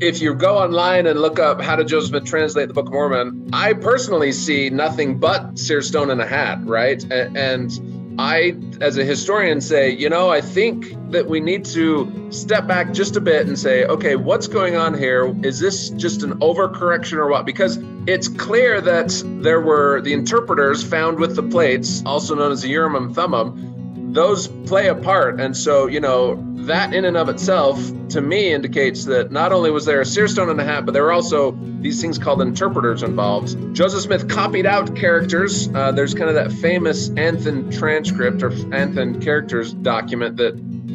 if you go online and look up how did Joseph Smith translate the Book of Mormon, I personally see nothing but seer stone in a hat, right? And I, as a historian, say, you know, I think that we need to step back just a bit and say, okay, what's going on here? Is this just an overcorrection or what? Because it's clear that there were the interpreters found with the plates, also known as the Urim and Thummim, those play a part. And so, you know, that in and of itself to me indicates that not only was there a seer stone in the hat, but there were also these things called interpreters involved. Joseph Smith copied out characters. Uh, there's kind of that famous Anthon transcript or Anthon characters document that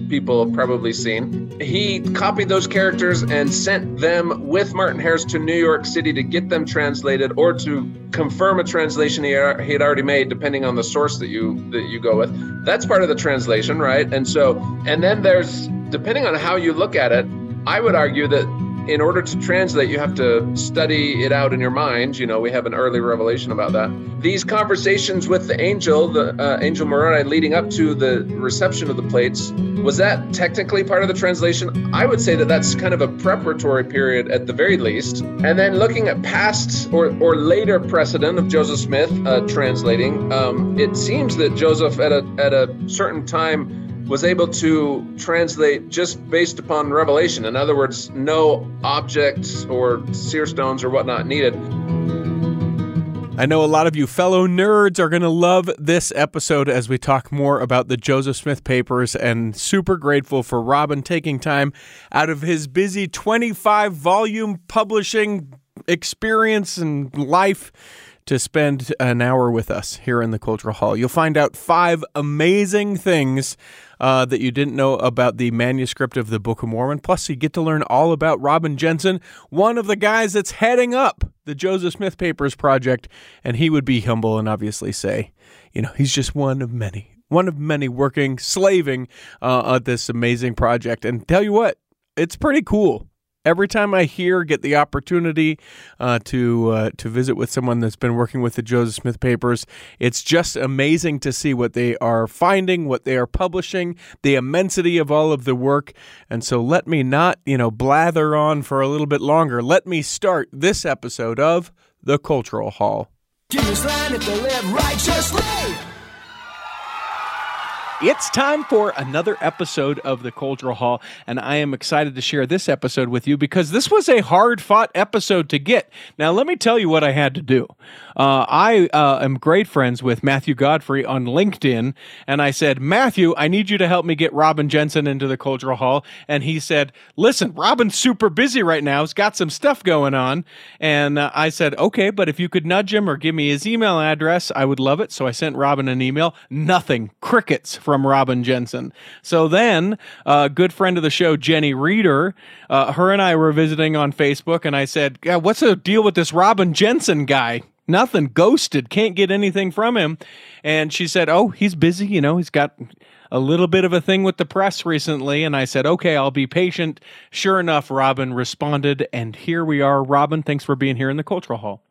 people have probably seen. He copied those characters and sent them with Martin Harris to New York City to get them translated or to confirm a translation he, he had already made, depending on the source that you that you go with. That's part of the translation, right? And so, and then there's depending on how you look at it, I would argue that in order to translate, you have to study it out in your mind. You know, we have an early revelation about that. These conversations with the angel, the uh, angel Moroni, leading up to the reception of the plates, was that technically part of the translation? I would say that that's kind of a preparatory period at the very least. And then looking at past or, or later precedent of Joseph Smith uh, translating, um, it seems that Joseph at a at a certain time was able to translate just based upon revelation. In other words, no objects or seer stones or whatnot needed. I know a lot of you fellow nerds are going to love this episode as we talk more about the Joseph Smith papers and super grateful for Robin taking time out of his busy 25 volume publishing experience and life to spend an hour with us here in the Cultural Hall. You'll find out five amazing things uh, that you didn't know about the manuscript of the Book of Mormon. Plus, you get to learn all about Robin Jensen, one of the guys that's heading up the Joseph Smith Papers project. And he would be humble and obviously say, you know, he's just one of many. One of many working, slaving uh, at this amazing project. And tell you what, it's pretty cool every time I hear get the opportunity uh, to uh, to visit with someone that's been working with the Joseph Smith papers, it's just amazing to see what they are finding, what they are publishing, the immensity of all of the work. And so, let me not you know blather on for a little bit longer. Let me start this episode of the Cultural Hall. It's time for another episode of the Cultural Hall, and I am excited to share this episode with you because this was a hard fought episode to get. Now, let me tell you what I had to do. Uh, I uh, am great friends with Matthew Godfrey on LinkedIn, and I said, Matthew, I need you to help me get Robin Jensen into the Cultural Hall. And he said, Listen, Robin's super busy right now. He's got some stuff going on. And uh, I said, Okay, but if you could nudge him or give me his email address, I would love it. So I sent Robin an email. Nothing. Crickets from Robin Jensen. So then, a uh, good friend of the show, Jenny Reeder, uh, her and I were visiting on Facebook, and I said, yeah, What's the deal with this Robin Jensen guy? nothing, ghosted, can't get anything from him. And she said, Oh, he's busy. You know, he's got a little bit of a thing with the press recently. And I said, Okay, I'll be patient. Sure enough, Robin responded. And here we are. Robin, thanks for being here in the Cultural Hall.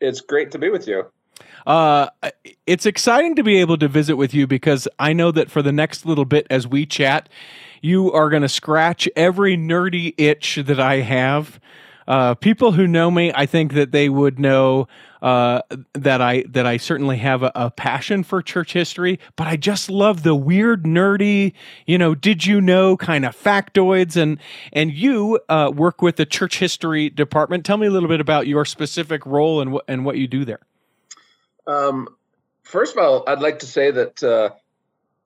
It's great to be with you. Uh, it's exciting to be able to visit with you because I know that for the next little bit as we chat, you are going to scratch every nerdy itch that I have. Uh, people who know me, I think that they would know uh, that I that I certainly have a, a, passion for church history, but I just love the weird, nerdy, you know, did you know kind of factoids and and you uh, work with the church history department. Tell me a little bit about your specific role and what and what you do there. Um, first of all, I'd like to say that uh,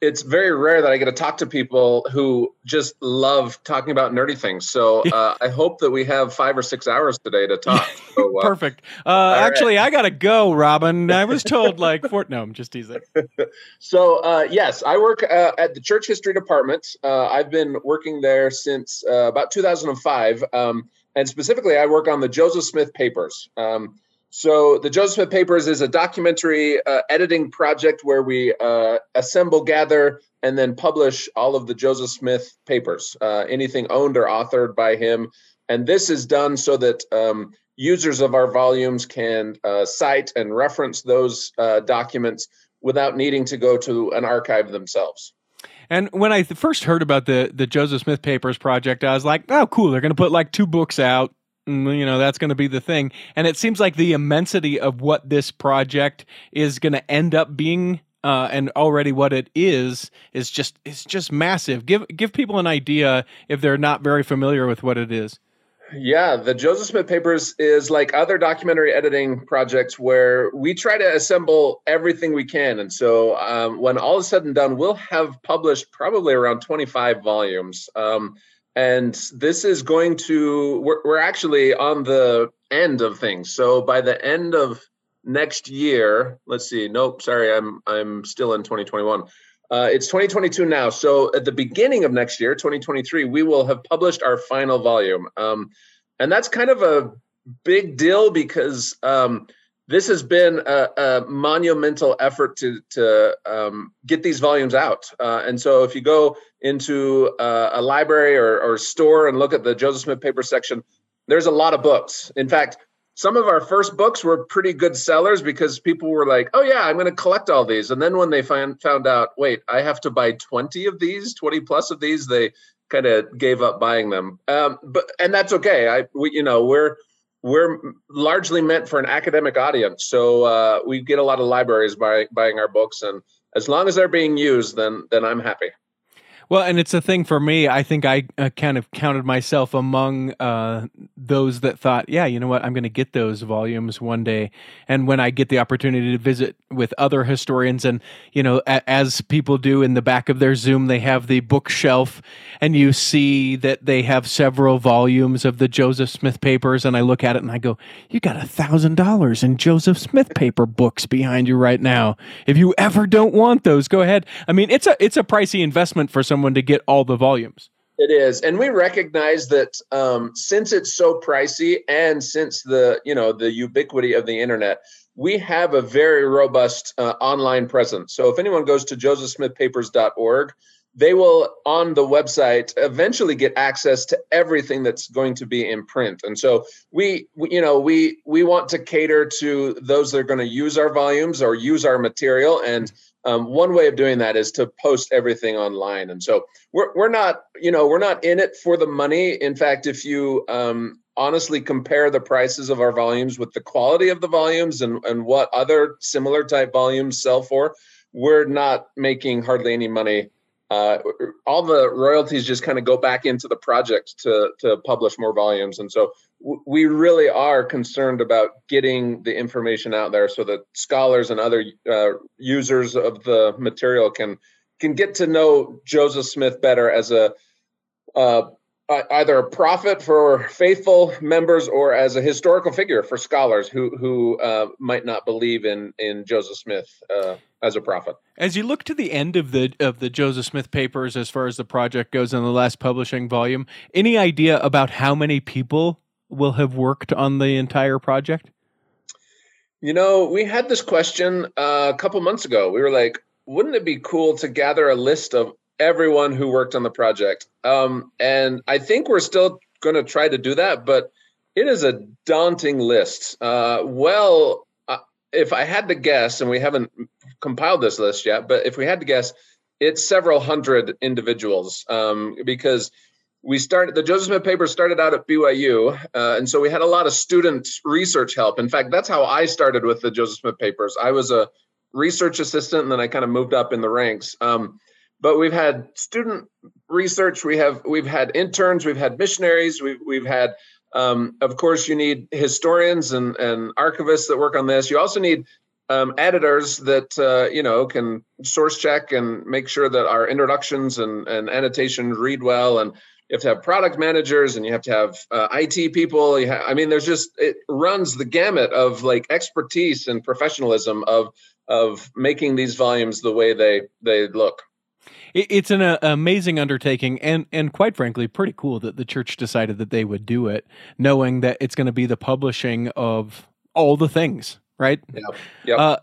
it's very rare that I get to talk to people who just love talking about nerdy things. So uh, I hope that we have five or six hours today to talk. So, uh, Perfect. Uh, actually, right. I gotta go, Robin. I was told like four. No, I'm just teasing. so uh, yes, I work uh, at the Church History Department. Uh, I've been working there since about 2005, um, and specifically, I work on the Joseph Smith papers. Um, so, the Joseph Smith Papers is a documentary uh, editing project where we uh, assemble, gather, and then publish all of the Joseph Smith papers, uh, anything owned or authored by him. And this is done so that um, users of our volumes can uh, cite and reference those uh, documents without needing to go to an archive themselves. And when I first heard about the the Joseph Smith Papers project, I was like, "Oh, cool! They're going to put like two books out. And, you know, that's going to be the thing." And it seems like the immensity of what this project is going to end up being, uh, and already what it is, is just it's just massive. Give give people an idea if they're not very familiar with what it is. Yeah, the Joseph Smith Papers is like other documentary editing projects where we try to assemble everything we can. And so um, when all is said and done, we'll have published probably around 25 volumes. Um, and this is going to, we're, we're actually on the end of things. So by the end of next year, let's see, nope, sorry, I'm, I'm still in 2021. Uh, it's 2022 now. So at the beginning of next year, 2023, we will have published our final volume. Um, and that's kind of a big deal because um, this has been a, a, monumental effort to, to um, get these volumes out. Uh, and so if you go into uh, a library or, or store and look at the Joseph Smith paper section, there's a lot of books. In fact, some of our first books were pretty good sellers because people were like, "Oh yeah, I'm going to collect all these." And then when they find found out, wait, I have to buy 20 of these, 20 plus of these, they kind of gave up buying them. Um, but and that's okay. I we, you know we're we're largely meant for an academic audience, so uh, we get a lot of libraries buy, buying our books, and as long as they're being used, then then I'm happy. Well, and it's a thing for me. I think I uh, kind of counted myself among uh, those that thought, yeah, you know what, I'm going to get those volumes one day. And when I get the opportunity to visit with other historians, and you know, a- as people do in the back of their Zoom, they have the bookshelf, and you see that they have several volumes of the Joseph Smith papers, and I look at it and I go, you got a thousand dollars in Joseph Smith paper books behind you right now. If you ever don't want those, go ahead. I mean, it's a it's a pricey investment for some someone to get all the volumes. It is, and we recognize that um, since it's so pricey, and since the you know the ubiquity of the internet, we have a very robust uh, online presence. So if anyone goes to josephsmithpapers.org, they will on the website eventually get access to everything that's going to be in print and so we, we, you know we we want to cater to those that are going to use our volumes or use our material and um, one way of doing that is to post everything online. And so we're, we're not you know we're not in it for the money. In fact if you um, honestly compare the prices of our volumes with the quality of the volumes and, and what other similar type volumes sell for we're not making hardly any money uh, all the royalties just kind of go back into the project to to publish more volumes. And so w- we really are concerned about getting the information out there so that scholars and other uh, users of the material can can get to know joseph smith better as a uh, either a prophet for faithful members or as a historical figure for scholars who who uh, might not believe in in Joseph Smith uh, as a prophet. As you look to the end of the of the Joseph Smith papers, as far as the project goes in the last publishing volume, any idea about how many people will have worked on the entire project? You know, we had this question uh, a couple months ago. We were like, wouldn't it be cool to gather a list of everyone who worked on the project. Um, and I think we're still going to try to do that, but it is a daunting list. Uh, well, uh, if I had to guess, and we haven't compiled this list yet, but if we had to guess, it's several hundred individuals um, because we started the Joseph Smith paper started out at BYU, uh, and so we had a lot of student research help. In fact, that's how I started with the Joseph Smith papers. I was a research assistant, and then I kind of moved up in the ranks. Um, but we've had student research we have we've had interns we've had missionaries we've, we've had um, of course you need historians and, and archivists that work on this. You also need um, editors that uh, you know can source check and make sure that our introductions and, and annotations read well. And you have to have product managers and you have to have uh, IT people. Ha- I mean, there's just it runs the gamut of like expertise and professionalism of of making these volumes the way they they look it's an uh, amazing undertaking and and quite frankly pretty cool that the church decided that they would do it knowing that it's going to be the publishing of all the things right yeah yep. uh,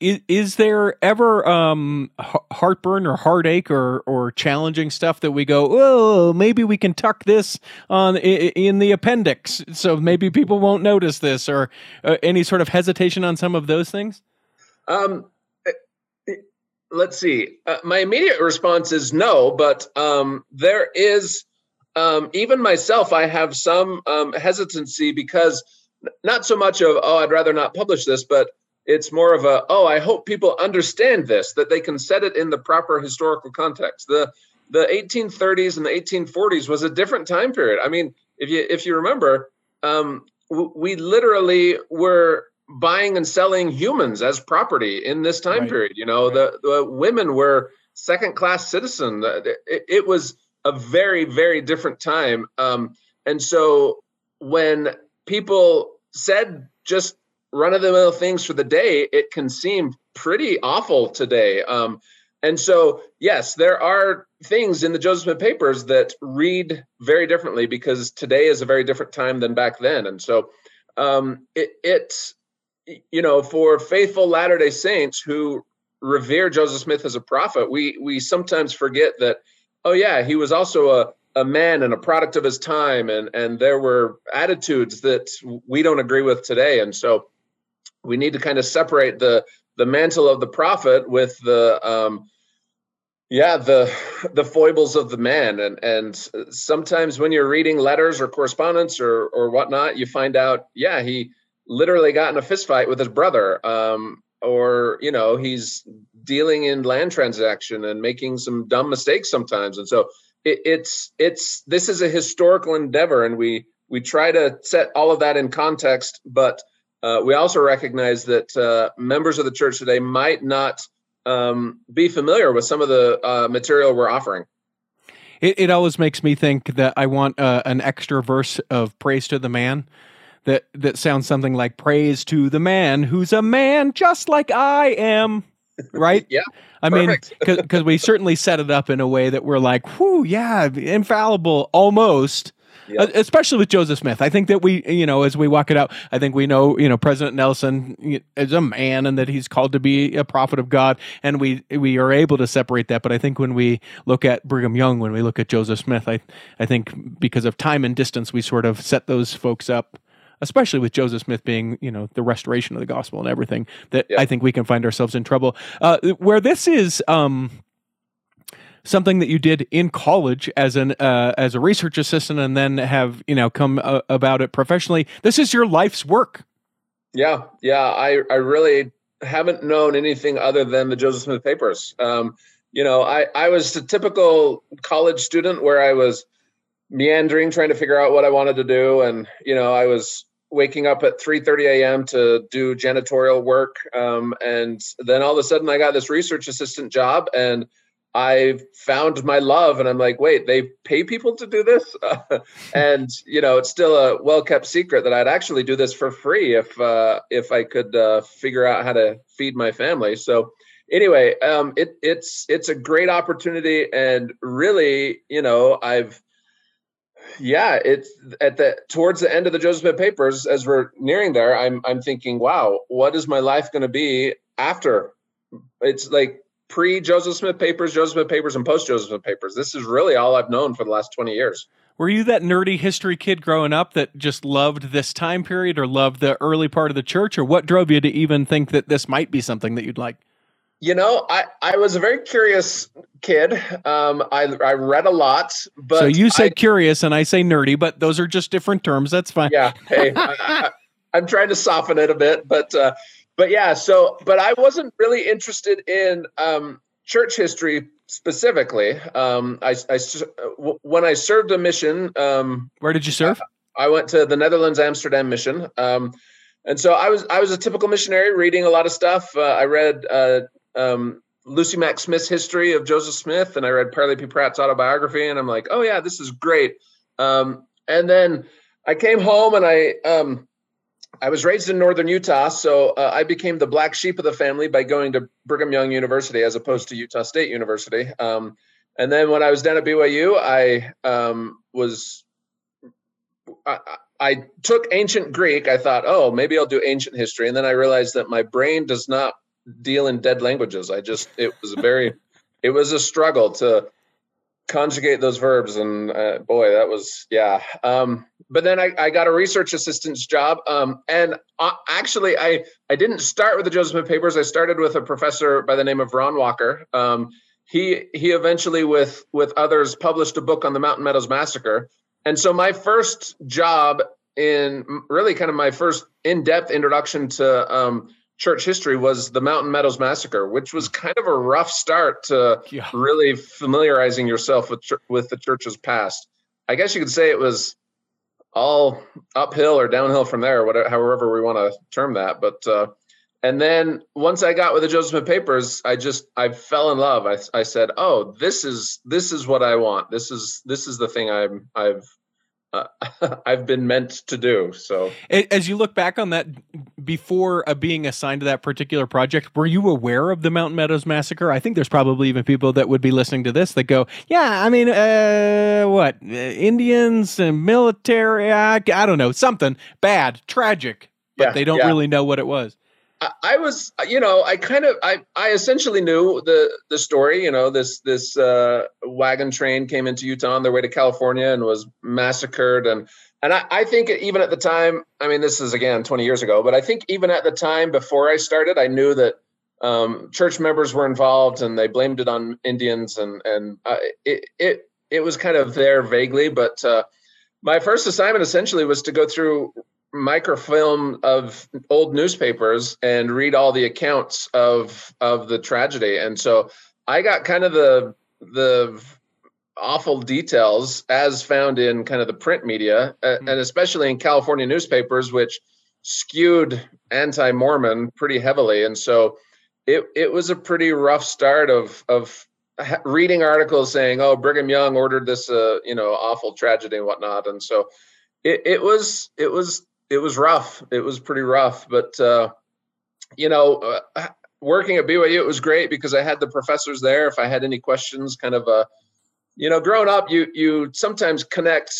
is, is, there ever um, heartburn or heartache or or challenging stuff that we go oh maybe we can tuck this on in the appendix so maybe people won't notice this or uh, any sort of hesitation on some of those things um let's see. Uh, my immediate response is no, but um, there is um, even myself. I have some um, hesitancy because not so much of oh, I'd rather not publish this, but it's more of a oh, I hope people understand this that they can set it in the proper historical context. The the 1830s and the 1840s was a different time period. I mean, if you if you remember, um, we literally were buying and selling humans as property in this time right. period. You know, right. the, the women were second class citizen. It, it, was a very, very different time. Um, and so when people said just run of the mill things for the day, it can seem pretty awful today. Um, and so, yes, there are things in the Joseph Smith papers that read very differently because today is a very different time than back then. And so, um, it, it's you know, for faithful Latter Day Saints who revere Joseph Smith as a prophet, we we sometimes forget that. Oh yeah, he was also a a man and a product of his time, and and there were attitudes that we don't agree with today, and so we need to kind of separate the the mantle of the prophet with the um, yeah the the foibles of the man and and sometimes when you're reading letters or correspondence or or whatnot you find out yeah he literally got in a fistfight with his brother um, or you know he's dealing in land transaction and making some dumb mistakes sometimes. And so it, it's it's this is a historical endeavor and we we try to set all of that in context but uh, we also recognize that uh, members of the church today might not um, be familiar with some of the uh, material we're offering. It, it always makes me think that i want uh, an extra verse of praise to the man that that sounds something like praise to the man who's a man just like I am. Right? yeah. I perfect. mean, because we certainly set it up in a way that we're like, whoo, yeah, infallible almost. Yep. Uh, especially with Joseph Smith, I think that we, you know, as we walk it out, I think we know, you know, President Nelson is a man and that he's called to be a prophet of God, and we we are able to separate that. But I think when we look at Brigham Young, when we look at Joseph Smith, I I think because of time and distance, we sort of set those folks up especially with Joseph Smith being, you know, the restoration of the gospel and everything, that yeah. I think we can find ourselves in trouble. Uh, where this is um, something that you did in college as an uh, as a research assistant, and then have you know come uh, about it professionally. This is your life's work. Yeah, yeah. I I really haven't known anything other than the Joseph Smith papers. Um, you know, I I was a typical college student where I was meandering trying to figure out what I wanted to do and you know I was waking up at 3:30 a.m. to do janitorial work um, and then all of a sudden I got this research assistant job and I found my love and I'm like wait they pay people to do this and you know it's still a well kept secret that I'd actually do this for free if uh, if I could uh, figure out how to feed my family so anyway um, it, it's it's a great opportunity and really you know I've yeah, it's at the towards the end of the Joseph Smith papers, as we're nearing there, I'm I'm thinking, wow, what is my life going to be after? It's like pre Joseph Smith papers, Joseph Smith papers, and post Joseph Smith papers. This is really all I've known for the last twenty years. Were you that nerdy history kid growing up that just loved this time period or loved the early part of the church, or what drove you to even think that this might be something that you'd like? You know, I, I was a very curious kid. Um, I, I read a lot, but so you say I, curious and I say nerdy, but those are just different terms. That's fine. Yeah. Hey, I, am trying to soften it a bit, but uh, but yeah. So, but I wasn't really interested in um, church history specifically. Um, I, I when I served a mission. Um, Where did you serve? I, I went to the Netherlands Amsterdam mission. Um, and so I was I was a typical missionary, reading a lot of stuff. Uh, I read uh, um, Lucy Mack Smith's history of Joseph Smith, and I read Parley P. Pratt's autobiography, and I'm like, oh yeah, this is great. Um, and then I came home, and I um, I was raised in northern Utah, so uh, I became the black sheep of the family by going to Brigham Young University as opposed to Utah State University. Um, and then when I was down at BYU, I um, was I, I took ancient Greek. I thought, oh, maybe I'll do ancient history, and then I realized that my brain does not deal in dead languages. I just it was a very it was a struggle to conjugate those verbs and uh, boy that was yeah. Um, but then I, I, got a research assistant's job um, and uh, actually i i didn't start with the joseph smith papers. I started with a professor by the name of ron walker. Um, he he eventually with with others published a book on the mountain meadows massacre. And so my first job in really kind of my first in-depth introduction to um, church history was the Mountain Meadows Massacre, which was kind of a rough start to yeah. really familiarizing yourself with with the church's past. I guess you could say it was all uphill or downhill from there, whatever, however we want to term that. But uh, and then once I got with the Joseph Smith Papers, I just I fell in love. I I said, oh, this is this is what I want. This is this is the thing I'm I've uh, I've been meant to do. So, as you look back on that, before uh, being assigned to that particular project, were you aware of the Mountain Meadows massacre? I think there's probably even people that would be listening to this that go, "Yeah, I mean, uh, what uh, Indians and military? I, I don't know, something bad, tragic, but yeah, they don't yeah. really know what it was." I was, you know, I kind of, I, I essentially knew the the story. You know, this this uh, wagon train came into Utah on their way to California and was massacred, and and I, I think even at the time, I mean, this is again 20 years ago, but I think even at the time before I started, I knew that um, church members were involved and they blamed it on Indians, and and uh, it it it was kind of there vaguely, but. Uh, my first assignment essentially was to go through microfilm of old newspapers and read all the accounts of of the tragedy. And so i got kind of the the awful details as found in kind of the print media mm-hmm. and especially in california newspapers which skewed anti-mormon pretty heavily. And so it it was a pretty rough start of of reading articles saying oh brigham young ordered this uh, you know awful tragedy and whatnot. And so it, it was it was it was rough. It was pretty rough, but uh, you know, uh, working at BYU it was great because I had the professors there. If I had any questions, kind of a, you know, growing up, you you sometimes connect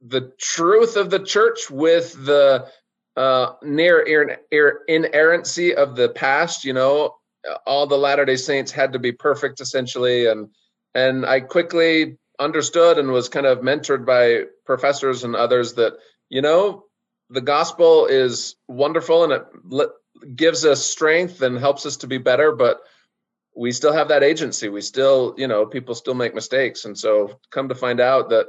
the truth of the church with the uh, near inerrancy of the past. You know, all the Latter Day Saints had to be perfect essentially, and and I quickly understood and was kind of mentored by professors and others that you know the gospel is wonderful and it gives us strength and helps us to be better but we still have that agency. We still you know people still make mistakes. And so come to find out that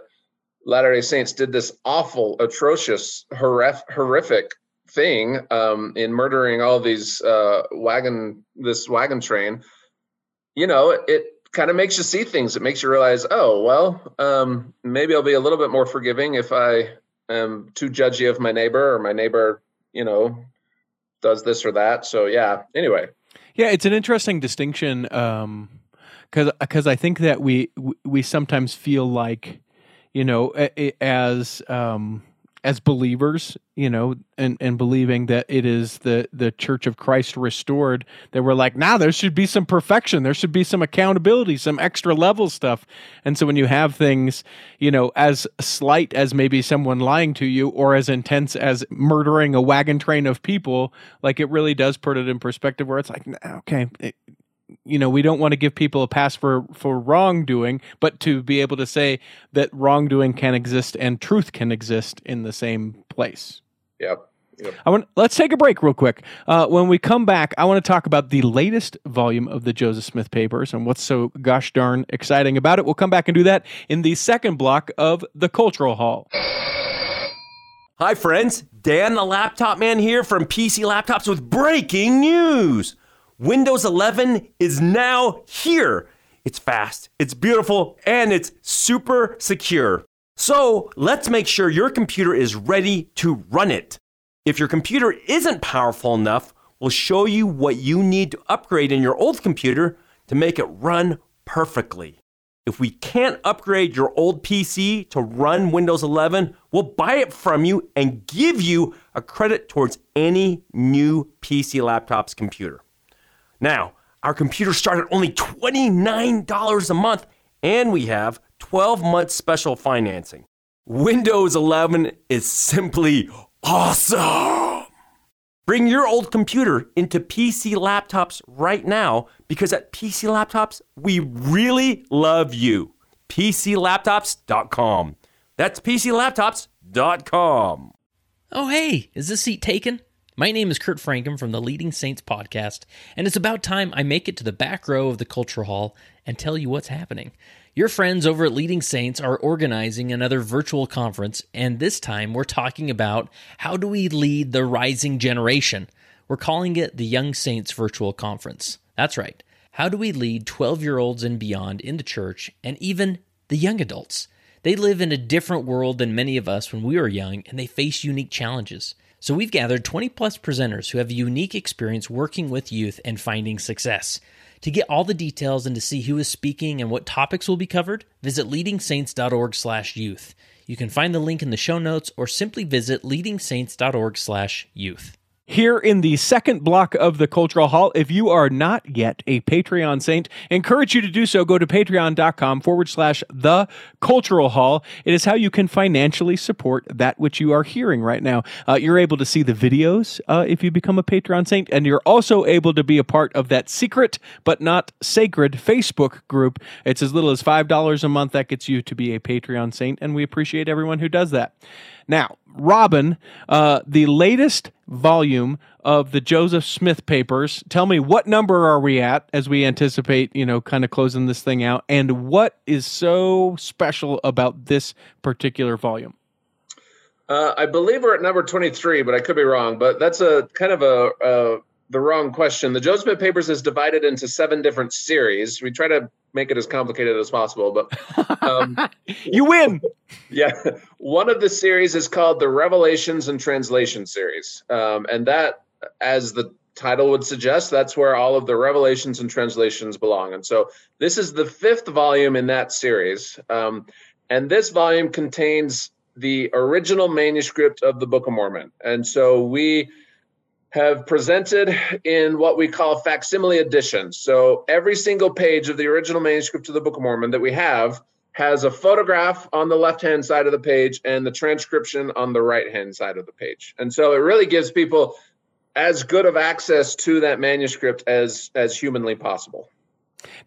latter day saints did this awful atrocious horrific, thing um, in murdering all these uh, wagon this wagon train. You know it, it kind of makes you see things. It makes you realize oh well um, maybe i'll be a little bit more forgiving if i am too judgy of my neighbor or my neighbor, you know, does this or that. So yeah. Anyway. Yeah, it's an interesting distinction um cuz cuz I think that we we sometimes feel like you know as um as believers, you know, and, and believing that it is the, the church of Christ restored, that we're like, now nah, there should be some perfection. There should be some accountability, some extra level stuff. And so when you have things, you know, as slight as maybe someone lying to you or as intense as murdering a wagon train of people, like it really does put it in perspective where it's like, okay, it, you know we don't want to give people a pass for for wrongdoing but to be able to say that wrongdoing can exist and truth can exist in the same place yep Yep. I want. Let's take a break real quick. Uh, when we come back, I want to talk about the latest volume of the Joseph Smith Papers and what's so gosh darn exciting about it. We'll come back and do that in the second block of the Cultural Hall. Hi, friends. Dan, the Laptop Man here from PC Laptops with breaking news. Windows 11 is now here. It's fast, it's beautiful, and it's super secure. So let's make sure your computer is ready to run it. If your computer isn't powerful enough, we'll show you what you need to upgrade in your old computer to make it run perfectly. If we can't upgrade your old PC to run Windows 11, we'll buy it from you and give you a credit towards any new PC laptop's computer. Now, our computers start at only $29 a month, and we have 12 months special financing. Windows 11 is simply awesome. Bring your old computer into PC Laptops right now because at PC Laptops, we really love you. PCLaptops.com. That's PCLaptops.com. Oh, hey, is this seat taken? My name is Kurt Francom from the Leading Saints podcast, and it's about time I make it to the back row of the Culture Hall and tell you what's happening. Your friends over at Leading Saints are organizing another virtual conference, and this time we're talking about how do we lead the rising generation. We're calling it the Young Saints Virtual Conference. That's right. How do we lead 12 year olds and beyond in the church and even the young adults? They live in a different world than many of us when we were young, and they face unique challenges. So we've gathered 20 plus presenters who have a unique experience working with youth and finding success. To get all the details and to see who is speaking and what topics will be covered, visit leadingsaints.org/youth. You can find the link in the show notes or simply visit leadingsaints.org/youth. Here in the second block of the Cultural Hall, if you are not yet a Patreon saint, encourage you to do so. Go to patreon.com forward slash the Cultural Hall. It is how you can financially support that which you are hearing right now. Uh, you're able to see the videos uh, if you become a Patreon saint, and you're also able to be a part of that secret but not sacred Facebook group. It's as little as $5 a month. That gets you to be a Patreon saint, and we appreciate everyone who does that. Now, Robin, uh, the latest volume of the Joseph Smith papers. Tell me what number are we at as we anticipate, you know, kind of closing this thing out, and what is so special about this particular volume? Uh, I believe we're at number 23, but I could be wrong. But that's a kind of a, a the wrong question. The Joseph Smith Papers is divided into seven different series. We try to make it as complicated as possible, but um, you win. Yeah, one of the series is called the Revelations and Translation series, um, and that, as the title would suggest, that's where all of the revelations and translations belong. And so this is the fifth volume in that series, um, and this volume contains the original manuscript of the Book of Mormon, and so we have presented in what we call facsimile editions. So every single page of the original manuscript of the Book of Mormon that we have has a photograph on the left hand side of the page and the transcription on the right hand side of the page. And so it really gives people as good of access to that manuscript as as humanly possible.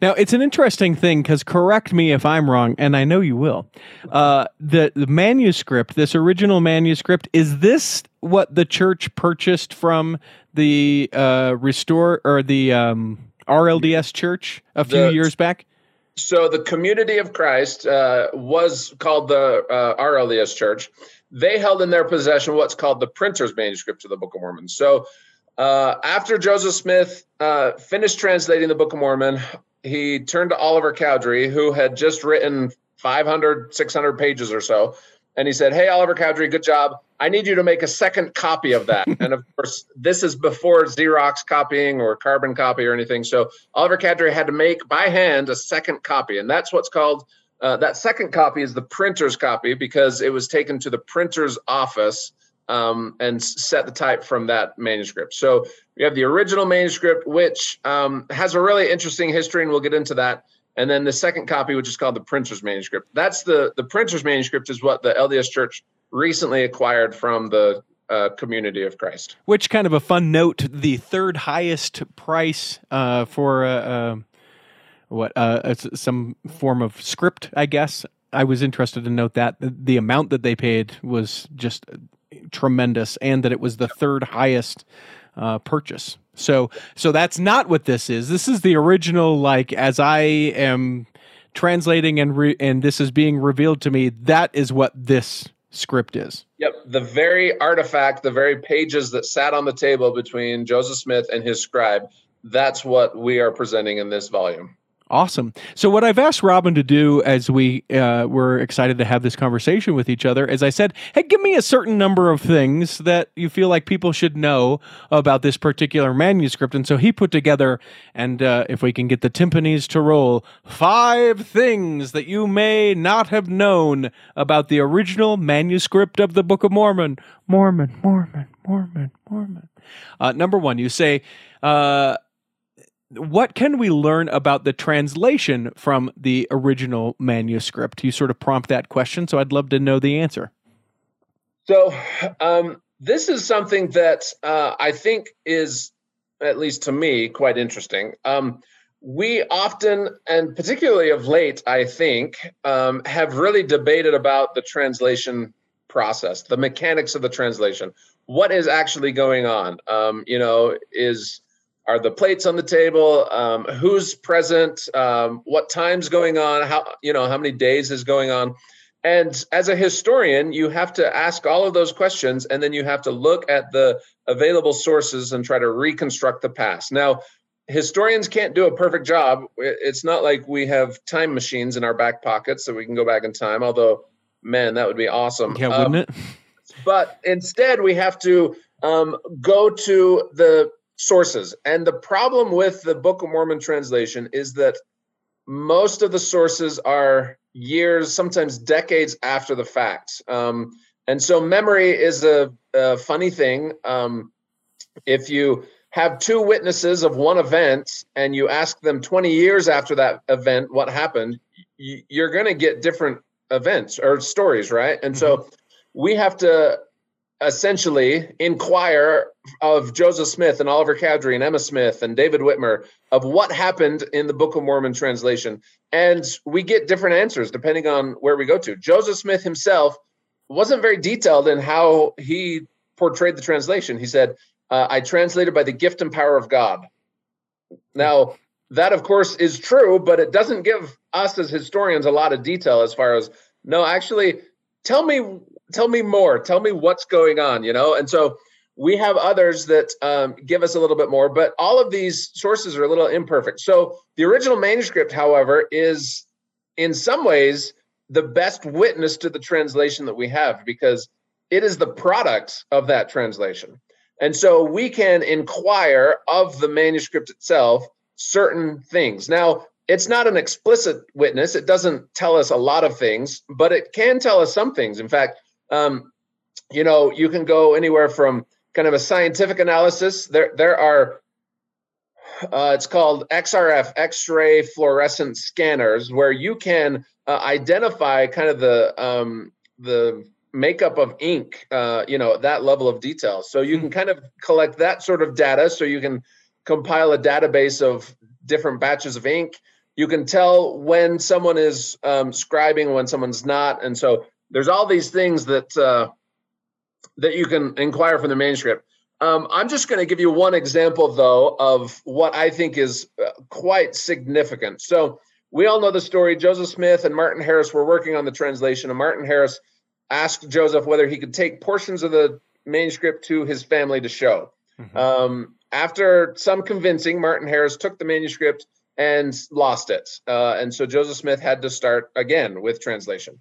Now it's an interesting thing because correct me if I'm wrong, and I know you will. Uh, the the manuscript, this original manuscript, is this what the church purchased from the uh, restore or the um, RLDS church a few the, years back? So the Community of Christ uh, was called the uh, RLDS Church. They held in their possession what's called the printer's manuscript of the Book of Mormon. So uh, after Joseph Smith uh, finished translating the Book of Mormon, he turned to Oliver Cowdery, who had just written 500, 600 pages or so. And he said, Hey, Oliver Cowdery, good job. I need you to make a second copy of that. and of course, this is before Xerox copying or carbon copy or anything. So Oliver Cowdery had to make by hand a second copy. And that's what's called uh, that second copy is the printer's copy because it was taken to the printer's office um, and set the type from that manuscript. So we have the original manuscript, which um, has a really interesting history, and we'll get into that. And then the second copy, which is called the printer's manuscript. That's the the printer's manuscript is what the LDS Church recently acquired from the uh, community of Christ. Which kind of a fun note: the third highest price uh, for uh, uh what uh, some form of script, I guess. I was interested to note that the amount that they paid was just tremendous, and that it was the third highest uh, purchase. So, so that's not what this is. This is the original. Like as I am translating and re- and this is being revealed to me, that is what this script is. Yep, the very artifact, the very pages that sat on the table between Joseph Smith and his scribe. That's what we are presenting in this volume. Awesome. So, what I've asked Robin to do as we uh, were excited to have this conversation with each other is I said, Hey, give me a certain number of things that you feel like people should know about this particular manuscript. And so he put together, and uh, if we can get the timpanis to roll, five things that you may not have known about the original manuscript of the Book of Mormon. Mormon, Mormon, Mormon, Mormon. Uh, number one, you say, uh, what can we learn about the translation from the original manuscript? You sort of prompt that question, so I'd love to know the answer. So, um, this is something that uh, I think is, at least to me, quite interesting. Um, we often, and particularly of late, I think, um, have really debated about the translation process, the mechanics of the translation. What is actually going on? Um, you know, is are the plates on the table? Um, who's present? Um, what time's going on? How you know how many days is going on? And as a historian, you have to ask all of those questions, and then you have to look at the available sources and try to reconstruct the past. Now, historians can't do a perfect job. It's not like we have time machines in our back pockets so we can go back in time, although, man, that would be awesome. Yeah, wouldn't um, it? But instead, we have to um, go to the sources. And the problem with the Book of Mormon translation is that most of the sources are years, sometimes decades after the fact. Um, and so memory is a, a funny thing. Um, if you have two witnesses of one event and you ask them 20 years after that event what happened, you're going to get different events or stories, right? And mm-hmm. so we have to essentially inquire of Joseph Smith and Oliver Cowdery and Emma Smith and David Whitmer of what happened in the Book of Mormon translation. And we get different answers depending on where we go to. Joseph Smith himself wasn't very detailed in how he portrayed the translation. He said, uh, I translated by the gift and power of God. Now, that of course is true, but it doesn't give us as historians a lot of detail as far as no, actually, tell me, tell me more, tell me what's going on, you know. And so we have others that um, give us a little bit more, but all of these sources are a little imperfect. So the original manuscript, however, is in some ways the best witness to the translation that we have because it is the product of that translation. And so we can inquire of the manuscript itself certain things. Now, it's not an explicit witness. It doesn't tell us a lot of things, but it can tell us some things. In fact, um, you know, you can go anywhere from kind of a scientific analysis. There, there are. Uh, it's called XRF, X-ray fluorescent scanners, where you can uh, identify kind of the um, the makeup of ink, uh, you know, that level of detail. So you can hmm. kind of collect that sort of data. So you can compile a database of different batches of ink. You can tell when someone is um, scribing, when someone's not, and so there's all these things that uh, that you can inquire from the manuscript. Um, I'm just going to give you one example, though, of what I think is uh, quite significant. So we all know the story. Joseph Smith and Martin Harris were working on the translation, and Martin Harris asked Joseph whether he could take portions of the manuscript to his family to show. Mm-hmm. Um, after some convincing, Martin Harris took the manuscript and lost it. Uh, and so Joseph Smith had to start again with translation.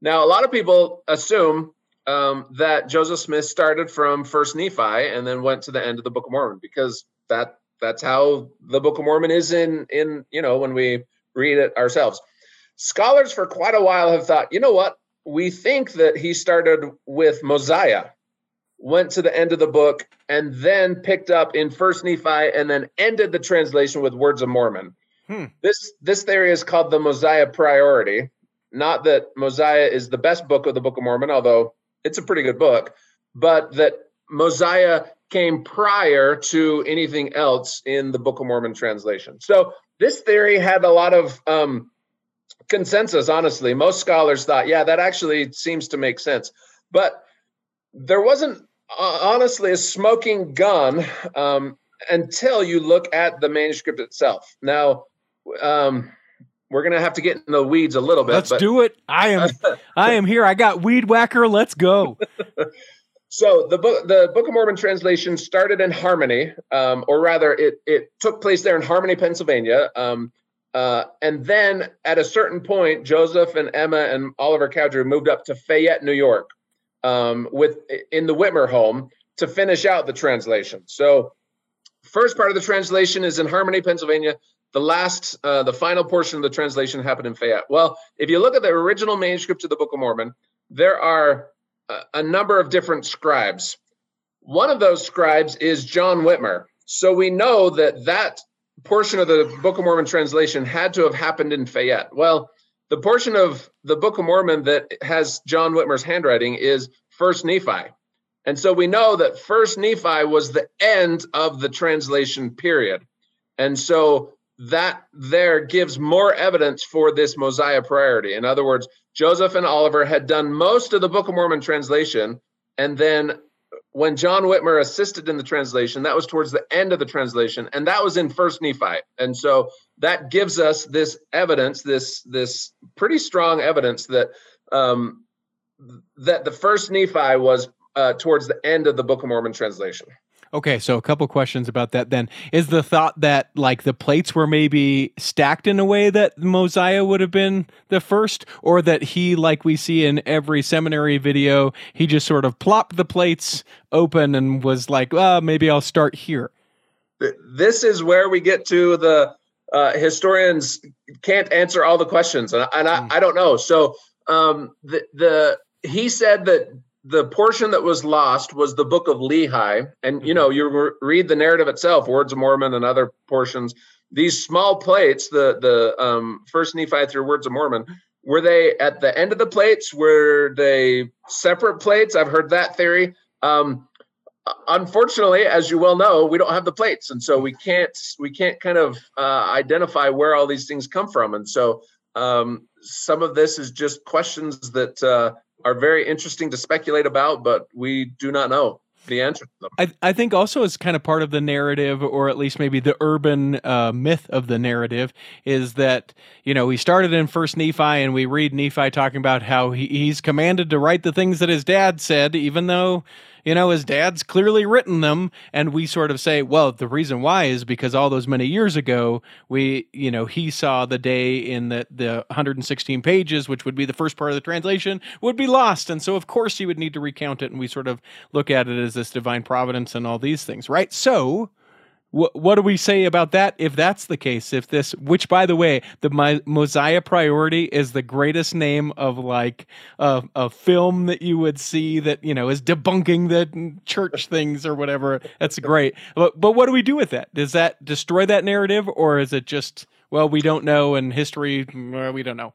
Now, a lot of people assume um, that Joseph Smith started from First Nephi and then went to the end of the Book of Mormon because that that's how the Book of Mormon is in in you know when we read it ourselves. Scholars for quite a while have thought, you know what, we think that he started with Mosiah, went to the end of the book, and then picked up in First Nephi, and then ended the translation with Words of Mormon. Hmm. This this theory is called the Mosiah priority. Not that Mosiah is the best book of the Book of Mormon, although it's a pretty good book, but that Mosiah came prior to anything else in the Book of Mormon translation. So this theory had a lot of um, consensus, honestly. Most scholars thought, yeah, that actually seems to make sense. But there wasn't uh, honestly a smoking gun um, until you look at the manuscript itself. Now, um, we're gonna have to get in the weeds a little bit. Let's but... do it. I am, I am here. I got weed whacker. Let's go. so the book, the Book of Mormon translation started in Harmony, um, or rather, it it took place there in Harmony, Pennsylvania. Um, uh, and then at a certain point, Joseph and Emma and Oliver Cowdery moved up to Fayette, New York, um, with in the Whitmer home to finish out the translation. So, first part of the translation is in Harmony, Pennsylvania. The last, uh, the final portion of the translation happened in Fayette. Well, if you look at the original manuscript of the Book of Mormon, there are a, a number of different scribes. One of those scribes is John Whitmer. So we know that that portion of the Book of Mormon translation had to have happened in Fayette. Well, the portion of the Book of Mormon that has John Whitmer's handwriting is First Nephi. And so we know that First Nephi was the end of the translation period. And so that there gives more evidence for this Mosiah priority. In other words, Joseph and Oliver had done most of the Book of Mormon translation, and then when John Whitmer assisted in the translation, that was towards the end of the translation, and that was in First Nephi. And so that gives us this evidence, this this pretty strong evidence that um, that the First Nephi was uh, towards the end of the Book of Mormon translation. Okay, so a couple questions about that then. Is the thought that like the plates were maybe stacked in a way that Mosiah would have been the first or that he like we see in every seminary video, he just sort of plopped the plates open and was like, "Well, maybe I'll start here." This is where we get to the uh, historians can't answer all the questions and, and I, mm. I don't know. So um, the the he said that the portion that was lost was the book of Lehi. And, you know, mm-hmm. you read the narrative itself, Words of Mormon and other portions. These small plates, the the um, first Nephi through Words of Mormon, were they at the end of the plates? Were they separate plates? I've heard that theory. Um, unfortunately, as you well know, we don't have the plates, and so we can't we can't kind of uh, identify where all these things come from. And so um, some of this is just questions that uh, are very interesting to speculate about, but we do not know the answer. I, I think also as kind of part of the narrative, or at least maybe the urban uh, myth of the narrative, is that you know we started in First Nephi and we read Nephi talking about how he, he's commanded to write the things that his dad said, even though you know, his dad's clearly written them. And we sort of say, well, the reason why is because all those many years ago, we, you know, he saw the day in the, the 116 pages, which would be the first part of the translation, would be lost. And so, of course, he would need to recount it. And we sort of look at it as this divine providence and all these things, right? So, what, do we say about that if that's the case? If this, which by the way, the Mosiah priority is the greatest name of like a film that you would see that you know is debunking the church things or whatever. That's great. But but what do we do with that? Does that destroy that narrative, or is it just well we don't know and history we don't know?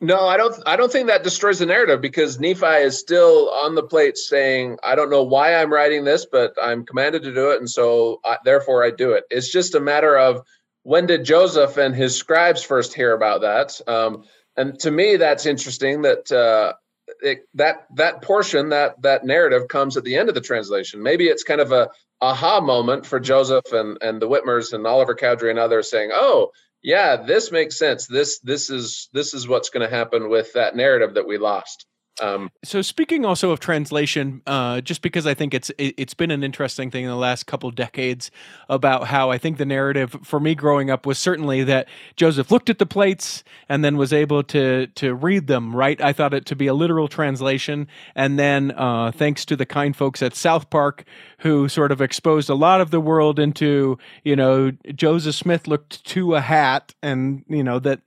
No, I don't. I don't think that destroys the narrative because Nephi is still on the plate saying, "I don't know why I'm writing this, but I'm commanded to do it, and so I, therefore I do it." It's just a matter of when did Joseph and his scribes first hear about that? Um, and to me, that's interesting that uh, it, that that portion that that narrative comes at the end of the translation. Maybe it's kind of a aha moment for Joseph and and the Whitmers and Oliver Cowdery and others saying, "Oh." Yeah, this makes sense. This this is this is what's going to happen with that narrative that we lost. Um, so speaking also of translation, uh, just because I think it's it, has been an interesting thing in the last couple decades about how I think the narrative for me growing up was certainly that Joseph looked at the plates and then was able to to read them. Right, I thought it to be a literal translation, and then uh, thanks to the kind folks at South Park who sort of exposed a lot of the world into you know Joseph Smith looked to a hat, and you know that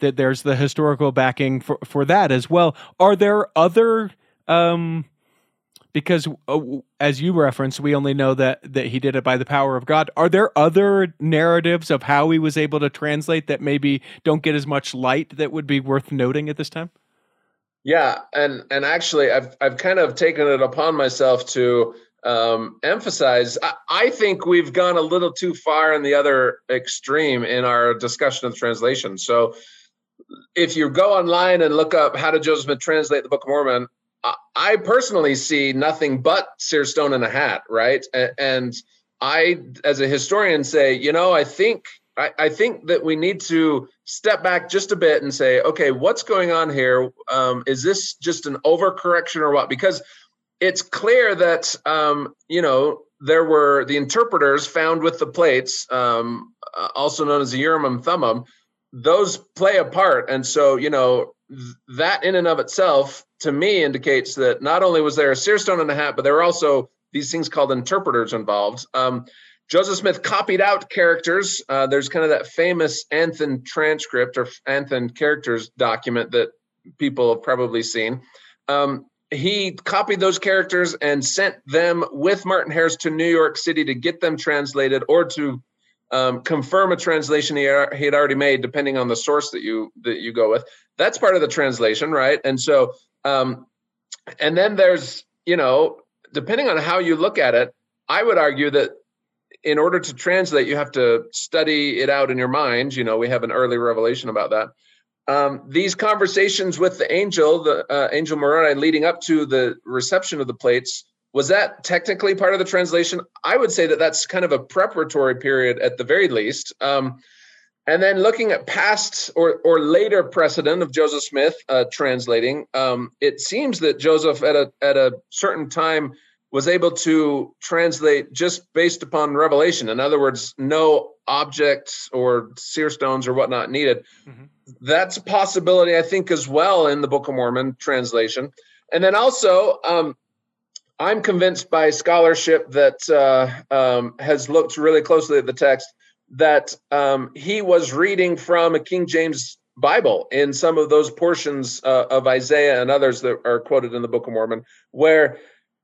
that there's the historical backing for, for that as well. Are there other um, because uh, as you referenced we only know that that he did it by the power of god. Are there other narratives of how he was able to translate that maybe don't get as much light that would be worth noting at this time? Yeah and and actually i've i've kind of taken it upon myself to um, emphasize I, I think we've gone a little too far in the other extreme in our discussion of translation. So if you go online and look up how did Joseph Smith translate the Book of Mormon, I personally see nothing but seer stone in a hat, right? And I, as a historian, say, you know, I think I, I think that we need to step back just a bit and say, okay, what's going on here? Um, is this just an overcorrection or what? Because it's clear that um, you know there were the interpreters found with the plates, um, uh, also known as the Urim and Thummim, those play a part. And so, you know, that in and of itself to me indicates that not only was there a seer stone in the hat, but there were also these things called interpreters involved. Um, Joseph Smith copied out characters. Uh, there's kind of that famous Anthon transcript or Anthon characters document that people have probably seen. Um, he copied those characters and sent them with Martin Harris to New York City to get them translated or to um, confirm a translation he, he had already made, depending on the source that you that you go with. That's part of the translation, right? And so, um, and then there's you know, depending on how you look at it, I would argue that in order to translate, you have to study it out in your mind. You know, we have an early revelation about that. Um, these conversations with the angel, the uh, angel Moroni, leading up to the reception of the plates, was that technically part of the translation? I would say that that's kind of a preparatory period at the very least. Um, and then looking at past or, or later precedent of Joseph Smith uh, translating, um, it seems that Joseph at a at a certain time was able to translate just based upon revelation. In other words, no objects or seer stones or whatnot needed. Mm-hmm. That's a possibility, I think, as well in the Book of Mormon translation. And then also, um, I'm convinced by scholarship that uh, um, has looked really closely at the text that um, he was reading from a King James Bible in some of those portions uh, of Isaiah and others that are quoted in the Book of Mormon, where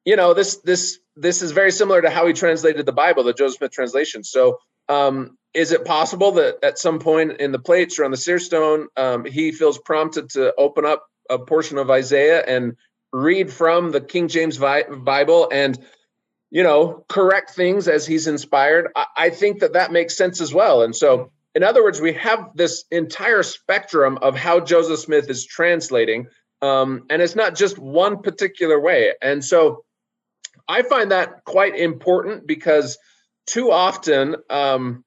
you know this this this is very similar to how he translated the Bible, the Joseph Smith translation. So, um, is it possible that at some point in the plates or on the seer stone, um, he feels prompted to open up a portion of Isaiah and read from the King James Bible and you know, correct things as he's inspired. I, think that that makes sense as well. And so, in other words, we have this entire spectrum of how Joseph Smith is translating, um, and it's not just one particular way. And so, I find that quite important because too often, um,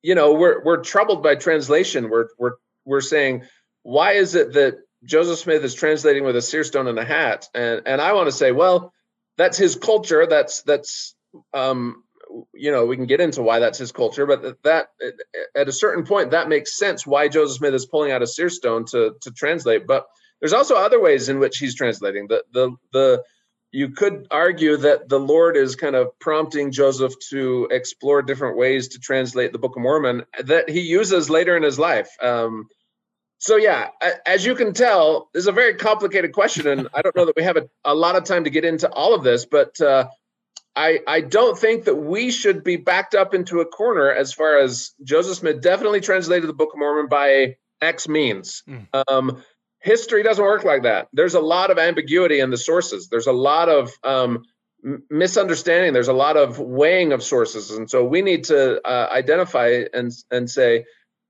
you know, we're we're troubled by translation. We're we're we're saying, why is it that Joseph Smith is translating with a seer stone and a hat? And and I want to say, well, that's his culture. That's that's um, you know we can get into why that's his culture, but that at a certain point that makes sense why Joseph Smith is pulling out a seer stone to to translate. But there's also other ways in which he's translating. The the the you could argue that the Lord is kind of prompting Joseph to explore different ways to translate the Book of Mormon that he uses later in his life. Um, so yeah, as you can tell, this is a very complicated question, and I don't know that we have a, a lot of time to get into all of this, but uh, I I don't think that we should be backed up into a corner as far as Joseph Smith definitely translated the Book of Mormon by X means. Mm. Um, history doesn't work like that. There's a lot of ambiguity in the sources. There's a lot of um, misunderstanding. There's a lot of weighing of sources, and so we need to uh, identify and and say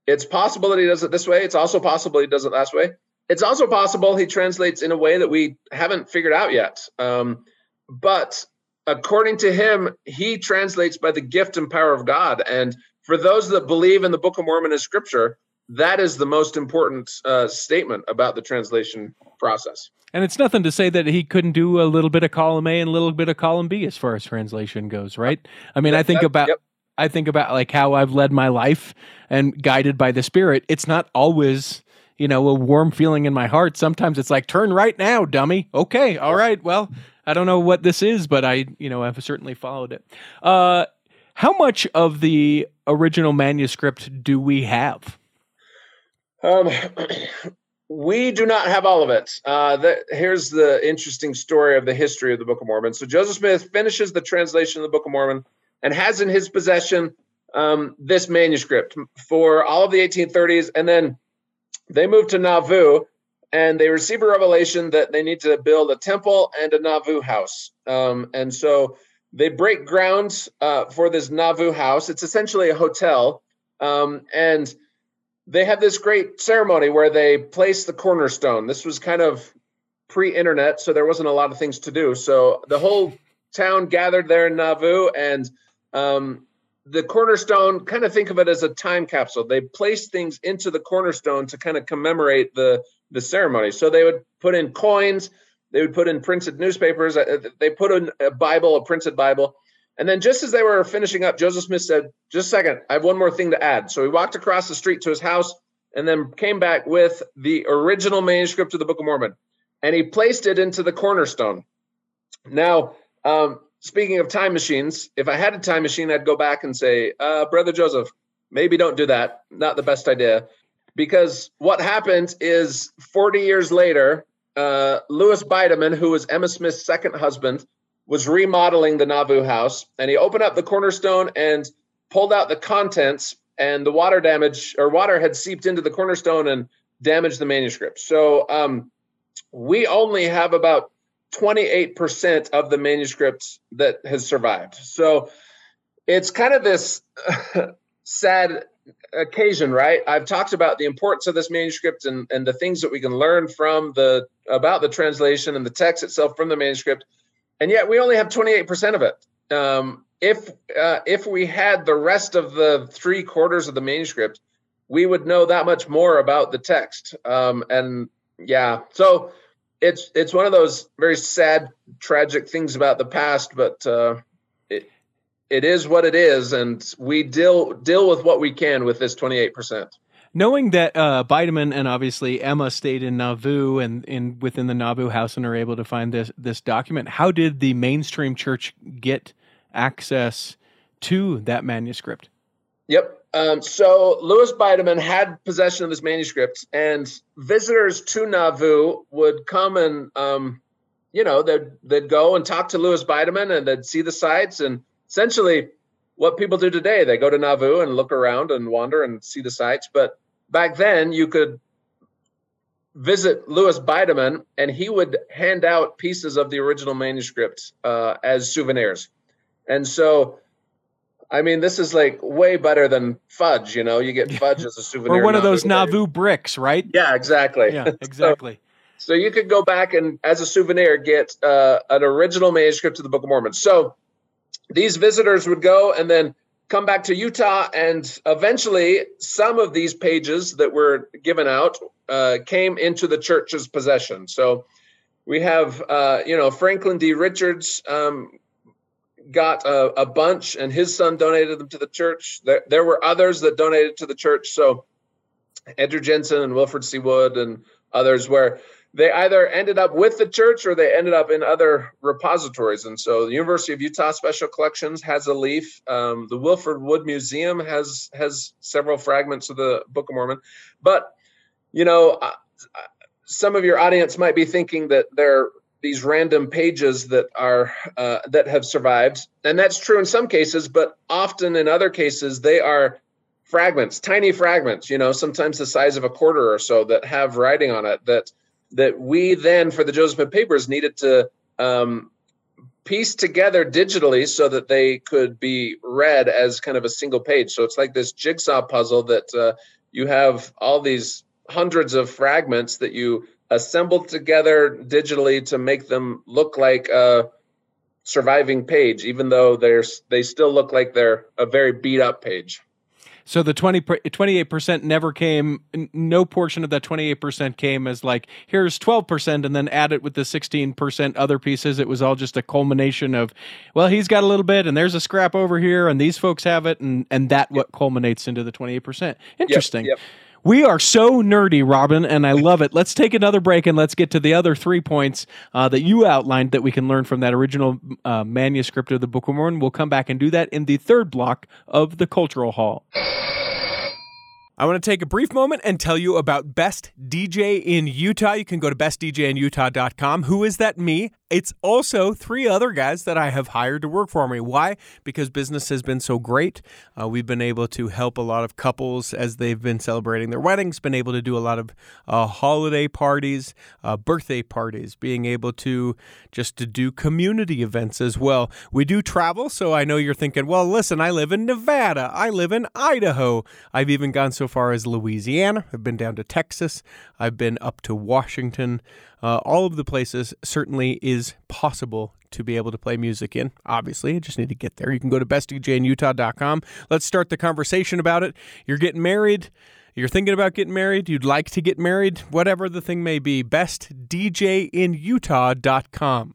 it's possible that he does it this way. It's also possible he does it last way. It's also possible he translates in a way that we haven't figured out yet. Um, but according to him, he translates by the gift and power of God. And for those that believe in the Book of Mormon as scripture, that is the most important uh, statement about the translation process. And it's nothing to say that he couldn't do a little bit of column A and a little bit of column B as far as translation goes, right? I mean, that, I think that, about yep. I think about like how I've led my life and guided by the Spirit. It's not always, you know, a warm feeling in my heart. Sometimes it's like, turn right now, dummy. Okay, all right. Well, I don't know what this is, but I, you know, I've certainly followed it. Uh, how much of the original manuscript do we have? Um, we do not have all of it. Uh, the, here's the interesting story of the history of the Book of Mormon. So Joseph Smith finishes the translation of the Book of Mormon and has in his possession um, this manuscript for all of the 1830s. And then they move to Nauvoo and they receive a revelation that they need to build a temple and a Nauvoo house. Um, and so they break ground uh, for this Nauvoo house. It's essentially a hotel. Um, and they have this great ceremony where they place the cornerstone. This was kind of pre internet, so there wasn't a lot of things to do. So the whole town gathered there in Nauvoo and um, the cornerstone, kind of think of it as a time capsule. They place things into the cornerstone to kind of commemorate the the ceremony. So they would put in coins, they would put in printed newspapers, uh, they put in a Bible, a printed Bible. And then just as they were finishing up, Joseph Smith said, Just a second, I have one more thing to add. So he walked across the street to his house and then came back with the original manuscript of the Book of Mormon. And he placed it into the cornerstone. Now, um, speaking of time machines, if I had a time machine, I'd go back and say, uh, Brother Joseph, maybe don't do that. Not the best idea. Because what happened is 40 years later, uh, Lewis Bidamon, who was Emma Smith's second husband, was remodeling the Nauvoo house. And he opened up the cornerstone and pulled out the contents, and the water damage or water had seeped into the cornerstone and damaged the manuscript. So um, we only have about 28% of the manuscripts that has survived. So it's kind of this sad occasion, right? I've talked about the importance of this manuscript and, and the things that we can learn from the about the translation and the text itself from the manuscript, and yet we only have 28% of it. Um, if uh, if we had the rest of the three quarters of the manuscript, we would know that much more about the text. Um, and yeah, so it's it's one of those very sad, tragic things about the past, but uh, it it is what it is, and we deal deal with what we can with this twenty eight percent. Knowing that uh, and obviously Emma stayed in Nauvoo and in within the Nauvoo house and are able to find this this document, how did the mainstream church get access to that manuscript? Yep. Um, so Lewis Bidamon had possession of this manuscript, and visitors to Nauvoo would come and, um, you know, they'd, they'd go and talk to Lewis Bidamon and they'd see the sites. And essentially, what people do today, they go to Nauvoo and look around and wander and see the sites. But back then, you could visit Lewis Bidamon, and he would hand out pieces of the original manuscript uh, as souvenirs. And so I mean, this is like way better than fudge. You know, you get fudge as a souvenir. or one of those Nauvoo bricks, right? Yeah, exactly. Yeah, exactly. so, so, you could go back and, as a souvenir, get uh, an original manuscript of the Book of Mormon. So these visitors would go and then come back to Utah, and eventually, some of these pages that were given out uh, came into the church's possession. So we have, uh, you know, Franklin D. Richards um, got a, a, bunch and his son donated them to the church. There, there were others that donated to the church. So Andrew Jenson and Wilford C. Wood and others where they either ended up with the church or they ended up in other repositories. And so the University of Utah Special Collections has a leaf. Um, the Wilford Wood Museum has has several fragments of the Book of Mormon. But you know, uh, some of your audience might be thinking that they're these random pages that are uh, that have survived. And that's true in some cases but often in other cases they are fragments tiny fragments you know sometimes the size of a quarter or so that have writing on it that that we then for the joseph smith papers needed to um, piece together digitally so that they could be read as kind of a single page. So it's like this jigsaw puzzle that uh, you have all these hundreds of fragments that you assembled together digitally to make them look like a surviving page, even though they're they still look like they're a very beat up page. So the 20, 28% never came, no portion of that 28% came as like, here's 12% and then add it with the 16% other pieces. It was all just a culmination of, well, he's got a little bit and there's a scrap over here and these folks have it. And, and that what culminates into the 28%. Interesting. Yep, yep. We are so nerdy, Robin, and I love it. Let's take another break and let's get to the other three points uh, that you outlined that we can learn from that original uh, manuscript of the Book of Mormon. We'll come back and do that in the third block of the Cultural Hall. I want to take a brief moment and tell you about Best DJ in Utah. You can go to bestdjinutah.com. Who is that? Me. It's also three other guys that I have hired to work for me. Why? Because business has been so great. Uh, we've been able to help a lot of couples as they've been celebrating their weddings, been able to do a lot of uh, holiday parties, uh, birthday parties, being able to just to do community events as well. We do travel, so I know you're thinking, well, listen, I live in Nevada, I live in Idaho. I've even gone so far as Louisiana. I've been down to Texas. I've been up to Washington uh, all of the places certainly is possible to be able to play music in. Obviously, you just need to get there. You can go to bestdjinutah.com. Let's start the conversation about it. You're getting married. You're thinking about getting married. You'd like to get married. Whatever the thing may be, bestdjinutah.com.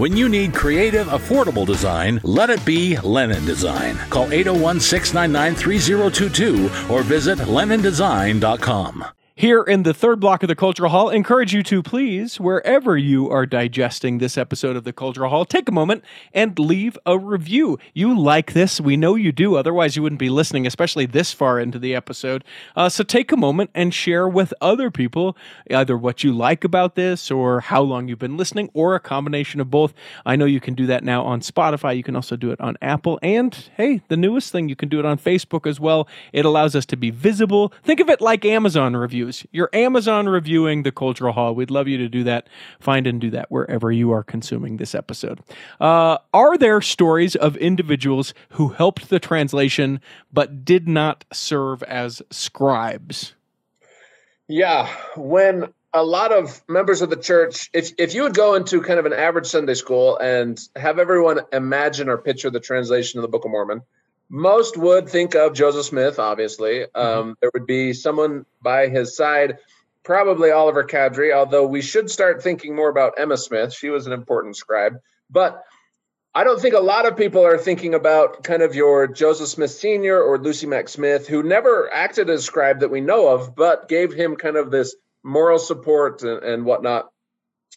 When you need creative, affordable design, let it be Lennon Design. Call 801 699 3022 or visit LennonDesign.com. Here in the third block of the Cultural Hall, encourage you to please, wherever you are digesting this episode of the Cultural Hall, take a moment and leave a review. You like this, we know you do, otherwise, you wouldn't be listening, especially this far into the episode. Uh, so take a moment and share with other people either what you like about this or how long you've been listening or a combination of both. I know you can do that now on Spotify. You can also do it on Apple. And hey, the newest thing, you can do it on Facebook as well. It allows us to be visible. Think of it like Amazon reviews. You're Amazon reviewing the Cultural Hall. We'd love you to do that. Find and do that wherever you are consuming this episode. Uh, are there stories of individuals who helped the translation but did not serve as scribes? Yeah, when a lot of members of the church, if if you would go into kind of an average Sunday school and have everyone imagine or picture the translation of the Book of Mormon, most would think of Joseph Smith, obviously. Mm-hmm. Um, there would be someone by his side, probably Oliver Cowdery, although we should start thinking more about Emma Smith. She was an important scribe. But I don't think a lot of people are thinking about kind of your Joseph Smith Sr. or Lucy Mack Smith, who never acted as scribe that we know of, but gave him kind of this moral support and, and whatnot.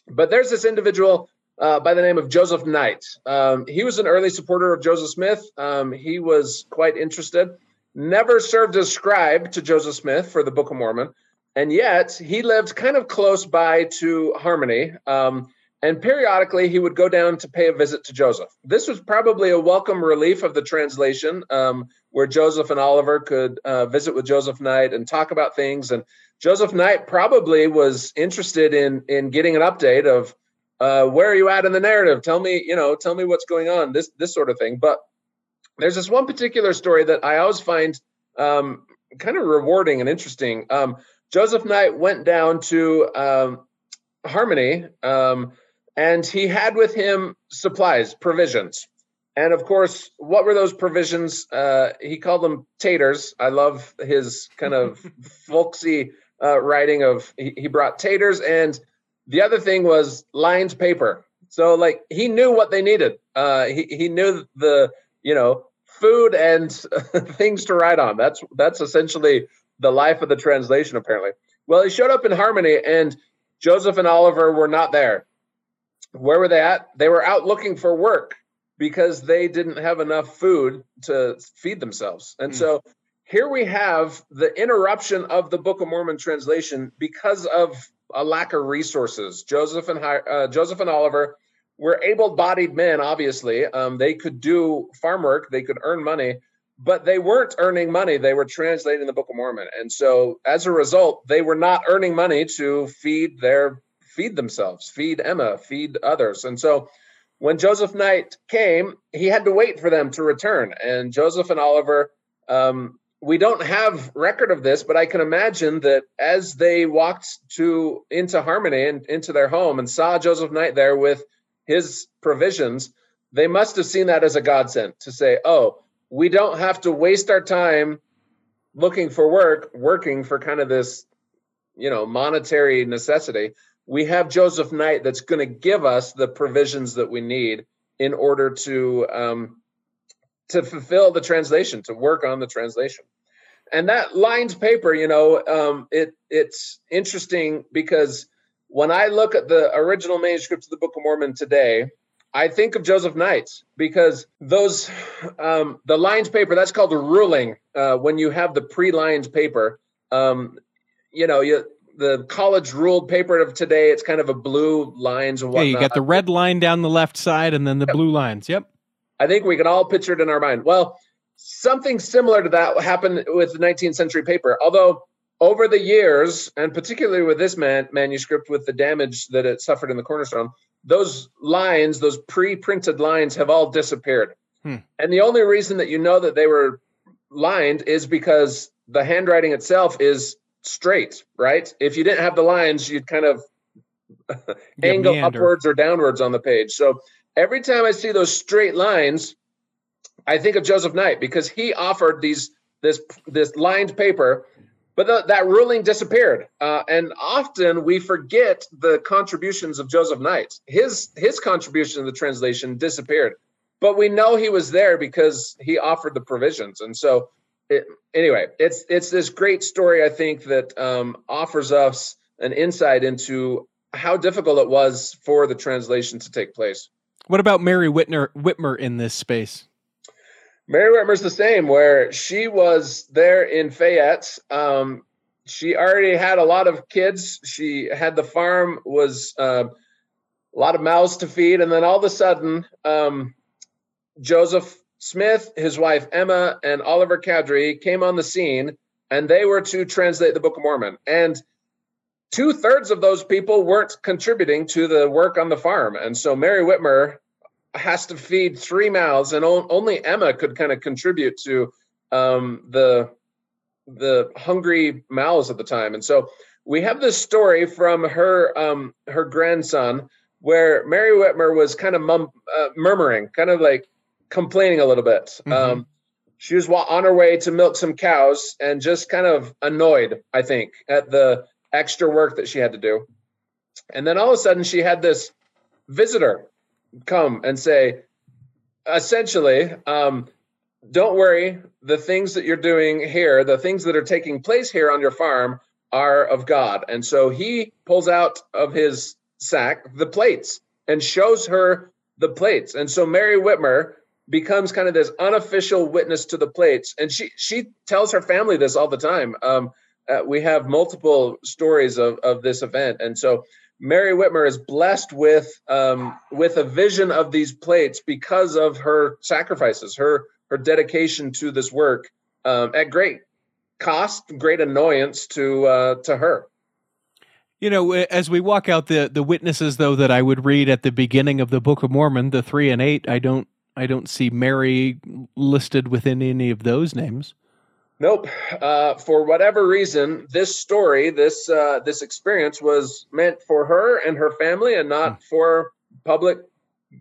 But there's this individual uh, by the name of Joseph Knight. Um, he was an early supporter of Joseph Smith. Um, he was quite interested, never served as scribe to Joseph Smith for the Book of Mormon, and yet he lived kind of close by to Harmony. Um, and periodically he would go down to pay a visit to Joseph. This was probably a welcome relief of the translation, um, where Joseph and Oliver could uh, visit with Joseph Knight and talk about things. And Joseph Knight probably was interested in in getting an update of uh, where are you at in the narrative? Tell me, you know, tell me what's going on. This this sort of thing. But there's this one particular story that I always find um, kind of rewarding and interesting. Um, Joseph Knight went down to um, Harmony, um, and he had with him supplies, provisions. And of course, what were those provisions? Uh, he called them taters. I love his kind of folksy uh, writing of he, he brought taters and the other thing was lined paper. So like he knew what they needed. Uh, he he knew the you know food and things to write on. That's that's essentially the life of the translation. Apparently, well, he showed up in Harmony, and Joseph and Oliver were not there. Where were they at? They were out looking for work because they didn't have enough food to feed themselves. And mm. so here we have the interruption of the Book of Mormon translation because of a lack of resources. Joseph and uh, Joseph and Oliver were able-bodied men. Obviously, um, they could do farm work, they could earn money, but they weren't earning money. They were translating the Book of Mormon, and so as a result, they were not earning money to feed their feed themselves, feed Emma, feed others, and so. When Joseph Knight came, he had to wait for them to return, and Joseph and Oliver um, we don't have record of this, but I can imagine that as they walked to into Harmony and into their home and saw Joseph Knight there with his provisions, they must have seen that as a godsend to say, "Oh, we don't have to waste our time looking for work, working for kind of this, you know, monetary necessity. We have Joseph Knight that's going to give us the provisions that we need in order to um, to fulfill the translation, to work on the translation." and that lined paper, you know, um, it it's interesting because when I look at the original manuscripts of the Book of Mormon today, I think of Joseph Knight because those um, the lined paper that's called a ruling. Uh, when you have the pre-lined paper, um, you know, you the college ruled paper of today, it's kind of a blue lines and whatnot. Yeah, you got the red line down the left side and then the yep. blue lines. Yep. I think we can all picture it in our mind. Well, something similar to that happened with the 19th century paper. Although over the years, and particularly with this man, manuscript, with the damage that it suffered in the cornerstone, those lines, those pre-printed lines, have all disappeared. Hmm. And the only reason that you know that they were lined is because the handwriting itself is straight, right? If you didn't have the lines, you'd kind of angle meander. upwards or downwards on the page. So every time I see those straight lines, I think of Joseph Knight because he offered these this this lined paper, but the, that ruling disappeared. Uh, and often we forget the contributions of Joseph Knight. His his contribution to the translation disappeared, but we know he was there because he offered the provisions. And so it, anyway, it's it's this great story. I think that um, offers us an insight into how difficult it was for the translation to take place. What about Mary Whitner Whitmer in this space? Mary Whitmer's the same, where she was there in Fayette. Um, she already had a lot of kids. She had the farm, was uh, a lot of mouths to feed, and then all of a sudden, um, Joseph Smith, his wife Emma, and Oliver Cowdery came on the scene, and they were to translate the Book of Mormon. And two thirds of those people weren't contributing to the work on the farm, and so Mary Whitmer has to feed three mouths, and only Emma could kind of contribute to um, the the hungry mouths at the time. And so we have this story from her um, her grandson where Mary Whitmer was kind of mum, uh, murmuring, kind of like complaining a little bit. Mm-hmm. Um, she was on her way to milk some cows and just kind of annoyed, I think, at the extra work that she had to do. And then all of a sudden, she had this visitor come and say, essentially, um, don't worry, the things that you're doing here, the things that are taking place here on your farm are of God. And so he pulls out of his sack the plates and shows her the plates. And so Mary Whitmer becomes kind of this unofficial witness to the plates. And she she tells her family this all the time. Um, uh, we have multiple stories of, of this event. And so Mary Whitmer is blessed with um, with a vision of these plates because of her sacrifices, her her dedication to this work um, at great cost, great annoyance to uh, to her. You know, as we walk out the the witnesses though that I would read at the beginning of the Book of Mormon, the three and eight, I don't I don't see Mary listed within any of those names. Nope. Uh, for whatever reason, this story, this uh, this experience, was meant for her and her family, and not hmm. for public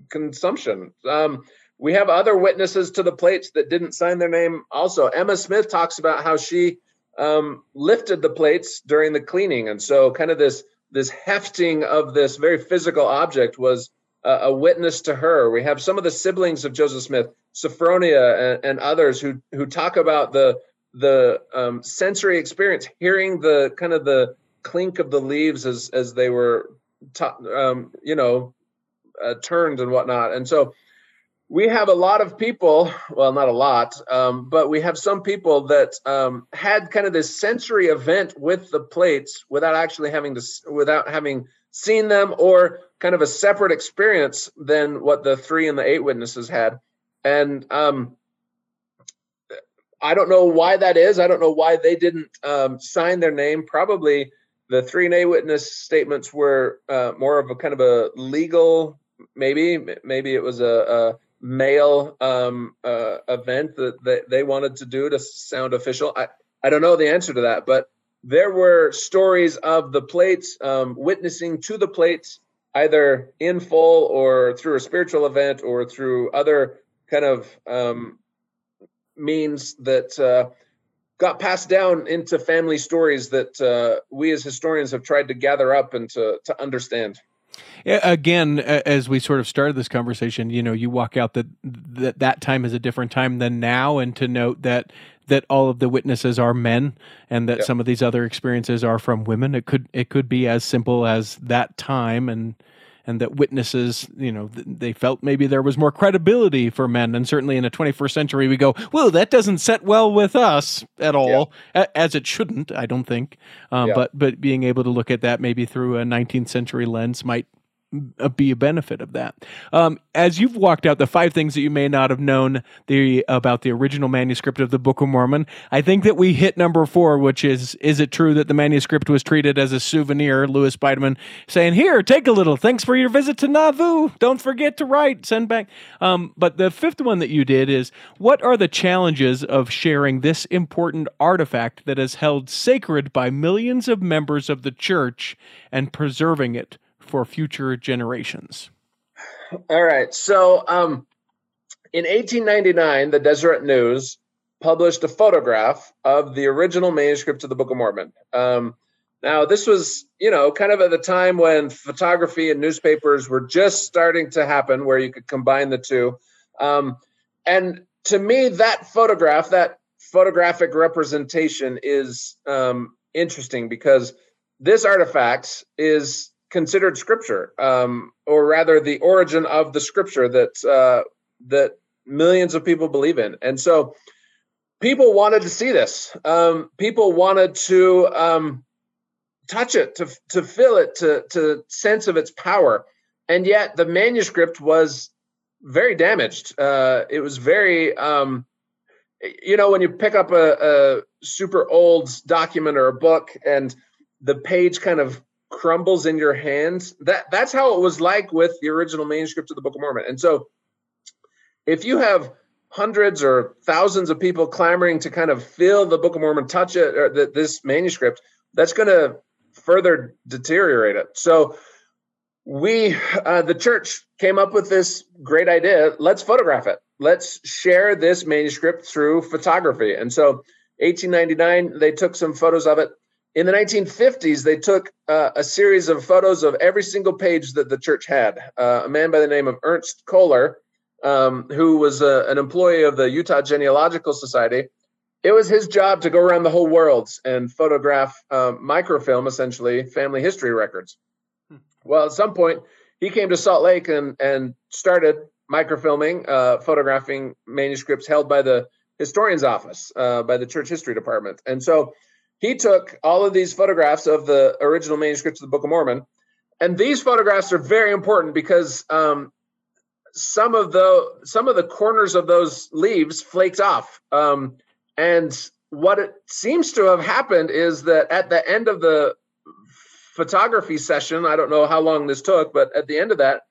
consumption. Um, we have other witnesses to the plates that didn't sign their name. Also, Emma Smith talks about how she um, lifted the plates during the cleaning, and so kind of this this hefting of this very physical object was a witness to her. We have some of the siblings of Joseph Smith, Sophronia, and, and others who who talk about the the um, sensory experience, hearing the kind of the clink of the leaves as as they were, um, you know, uh, turned and whatnot. And so we have a lot of people well not a lot um, but we have some people that um, had kind of this sensory event with the plates without actually having to without having seen them or kind of a separate experience than what the three and the eight witnesses had and um, i don't know why that is i don't know why they didn't um, sign their name probably the three and eight witness statements were uh, more of a kind of a legal maybe maybe it was a, a male um, uh, event that, that they wanted to do to sound official. I, I don't know the answer to that, but there were stories of the plates um, witnessing to the plates either in full or through a spiritual event or through other kind of um, means that uh, got passed down into family stories that uh, we as historians have tried to gather up and to, to understand. Again, as we sort of started this conversation, you know, you walk out that that that time is a different time than now, and to note that that all of the witnesses are men, and that yep. some of these other experiences are from women. It could it could be as simple as that time, and and that witnesses, you know, they felt maybe there was more credibility for men, and certainly in the 21st century, we go, well, that doesn't set well with us at all, yep. as it shouldn't, I don't think. Um, yep. But but being able to look at that maybe through a 19th century lens might be a benefit of that. Um, as you've walked out the five things that you may not have known the about the original manuscript of the Book of Mormon, I think that we hit number four, which is is it true that the manuscript was treated as a souvenir? Lewis Bidamon saying, "Here, take a little. Thanks for your visit to Nauvoo. Don't forget to write. Send back." Um, but the fifth one that you did is, what are the challenges of sharing this important artifact that is held sacred by millions of members of the church and preserving it? For future generations? All right. So, um, in 1899, the Deseret News published a photograph of the original manuscript of the Book of Mormon. Um, now, this was, you know, kind of at the time when photography and newspapers were just starting to happen, where you could combine the two. Um, and to me, that photograph, that photographic representation is um, interesting because this artifact is considered scripture, um, or rather, the origin of the scripture that uh, that millions of people believe in, and so people wanted to see this. Um, people wanted to um, touch it, to to feel it, to to sense of its power, and yet the manuscript was very damaged. Uh, it was very, um, you know, when you pick up a, a super old document or a book and the page kind of crumbles in your hands. That that's how it was like with the original manuscript of the Book of Mormon. And so, if you have hundreds or thousands of people clamoring to kind of feel the Book of Mormon, touch it, or the, this manuscript, that's going to further deteriorate it. So we, uh, the church, came up with this great idea. Let's photograph it. Let's share this manuscript through photography. And so, 1899, they took some photos of it. In the 1950s, they took uh, a series of photos of every single page that the church had. Uh, a man by the name of Ernst Kohler, um, who was a, an employee of the Utah Genealogical Society, it was his job to go around the whole world and photograph uh, microfilm, essentially family history records. Well, at some point, he came to Salt Lake and and started microfilming, uh, photographing manuscripts held by the historian's office, uh, by the church history department. And so he took all of these photographs of the original manuscripts of the Book of Mormon. And these photographs are very important because um, some of the some of the corners of those leaves flaked off. Um, and what it seems to have happened is that at the end of the photography session. I don't know how long this took, but at the end of that,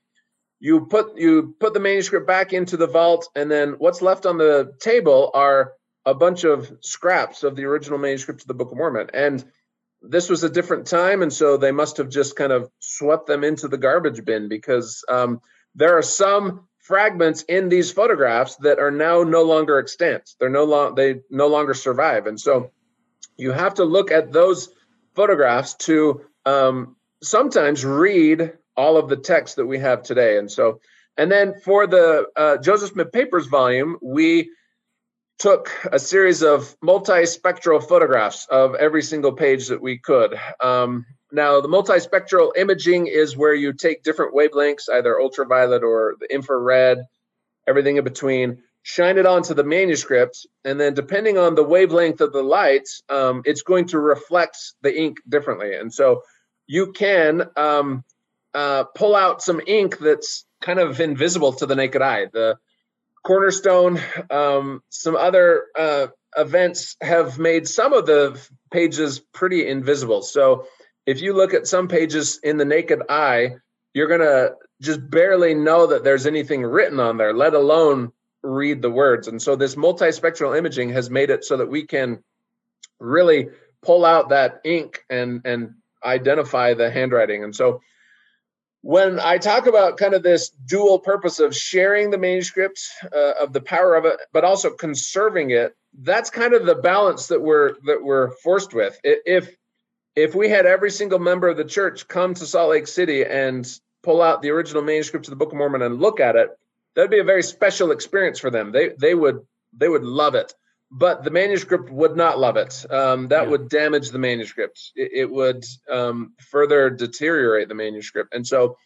you put you put the manuscript back into the vault, and then what's left on the table are a bunch of scraps of the original manuscript of the Book of Mormon. And this was a different time, and so they must have just kind of swept them into the garbage bin because um, there are some fragments in these photographs that are now no longer extant. They're no long they no longer survive, and so you have to look at those photographs to um, sometimes read all of the text that we have today. And so, and then for the uh, Joseph Smith Papers volume, we took a series of multispectral photographs of every single page that we could. Um, now, the multispectral imaging is where you take different wavelengths, either ultraviolet or the infrared, everything in between, shine it onto the manuscript, and then depending on the wavelength of the light, um, it's going to reflect the ink differently. And so you can um, uh, pull out some ink that's kind of invisible to the naked eye. The Cornerstone, um, some other uh, events have made some of the pages pretty invisible. So if you look at some pages in the naked eye, you're going to just barely know that there's anything written on there, let alone read the words. And so this multispectral imaging has made it so that we can really pull out that ink and and identify the handwriting. And so when I talk about kind of this dual purpose of sharing the manuscript uh, of the power of it, but also conserving it, that's kind of the balance that we're that we're forced with. If if we had every single member of the church come to Salt Lake City and pull out the original manuscript of the Book of Mormon and look at it, that'd be a very special experience for them. They they would they would love it but the manuscript would not love it. Um, that yeah. would damage the manuscript. It, it would um, further deteriorate the manuscript. And so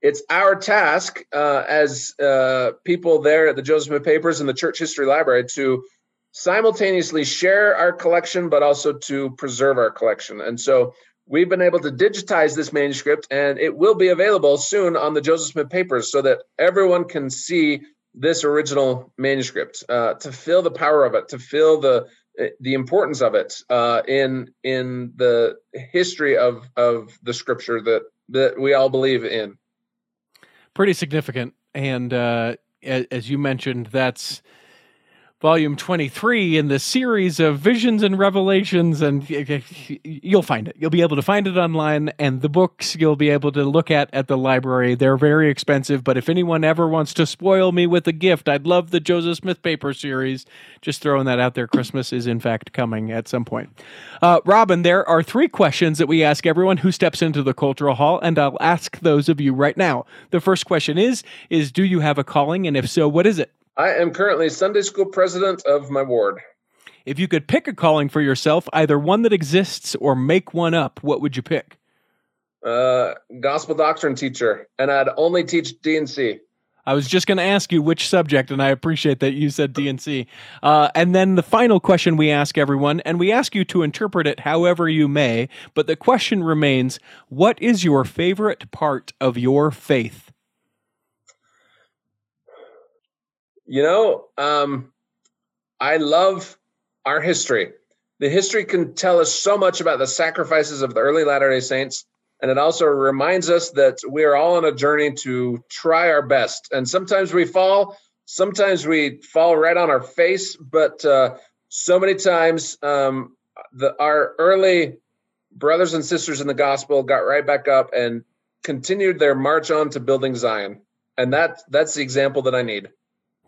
it's our task uh, as uh, people there at the Joseph Smith Papers and the Church History Library to simultaneously share our collection, but also to preserve our collection. And so we've been able to digitize this manuscript, and it will be available soon on the Joseph Smith Papers so that everyone can see this original manuscript, uh, to feel the power of it, to feel the the importance of it uh, in in the history of of the scripture that that we all believe in. Pretty significant, and uh, as you mentioned, that's volume 23 in the series of visions and revelations and you'll find it. You'll be able to find it online and the books you'll be able to look at at the library. They're very expensive but if anyone ever wants to spoil me with a gift i'd love the joseph smith paper series. Just throwing that out there. Christmas is in fact coming at some point. Uh, robin there are three questions that we ask everyone who steps into the cultural hall and i'll ask those of you right now. The first question is is do you have a calling? And if so what is it I am currently Sunday school president of my ward. If you could pick a calling for yourself, either one that exists or make one up, what would you pick? Uh, gospel doctrine teacher, and I'd only teach D&C. I was just going to ask you which subject, and I appreciate that you said D&C. Uh, and then the final question we ask everyone, and we ask you to interpret it however you may, but the question remains what is your favorite part of your faith? You know, um, I love our history. The history can tell us so much about the sacrifices of the early Latter day Saints and it also reminds us that we are all on a journey to try our best. And sometimes we fall, sometimes we fall right on our face, but uh, so many times um, the, our early brothers and sisters in the gospel got right back up and continued their march on to building Zion. And that that's the example that I need.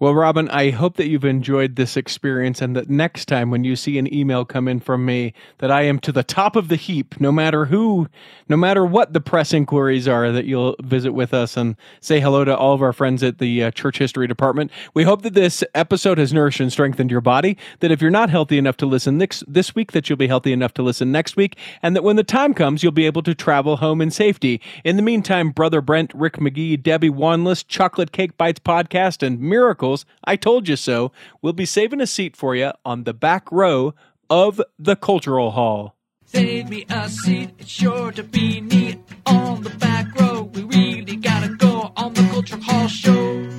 Well, Robin, I hope that you've enjoyed this experience and that next time when you see an email come in from me, that I am to the top of the heap, no matter who, no matter what the press inquiries are, that you'll visit with us and say hello to all of our friends at the uh, Church History Department. We hope that this episode has nourished and strengthened your body, that if you're not healthy enough to listen this, this week, that you'll be healthy enough to listen next week, and that when the time comes, you'll be able to travel home in safety. In the meantime, Brother Brent, Rick McGee, Debbie Wanless, Chocolate Cake Bites Podcast, and Miracle I told you so. We'll be saving a seat for you on the back row of the Cultural Hall. Save me a seat, it's sure to be neat on the back row. We really gotta go on the Cultural Hall show. Ow!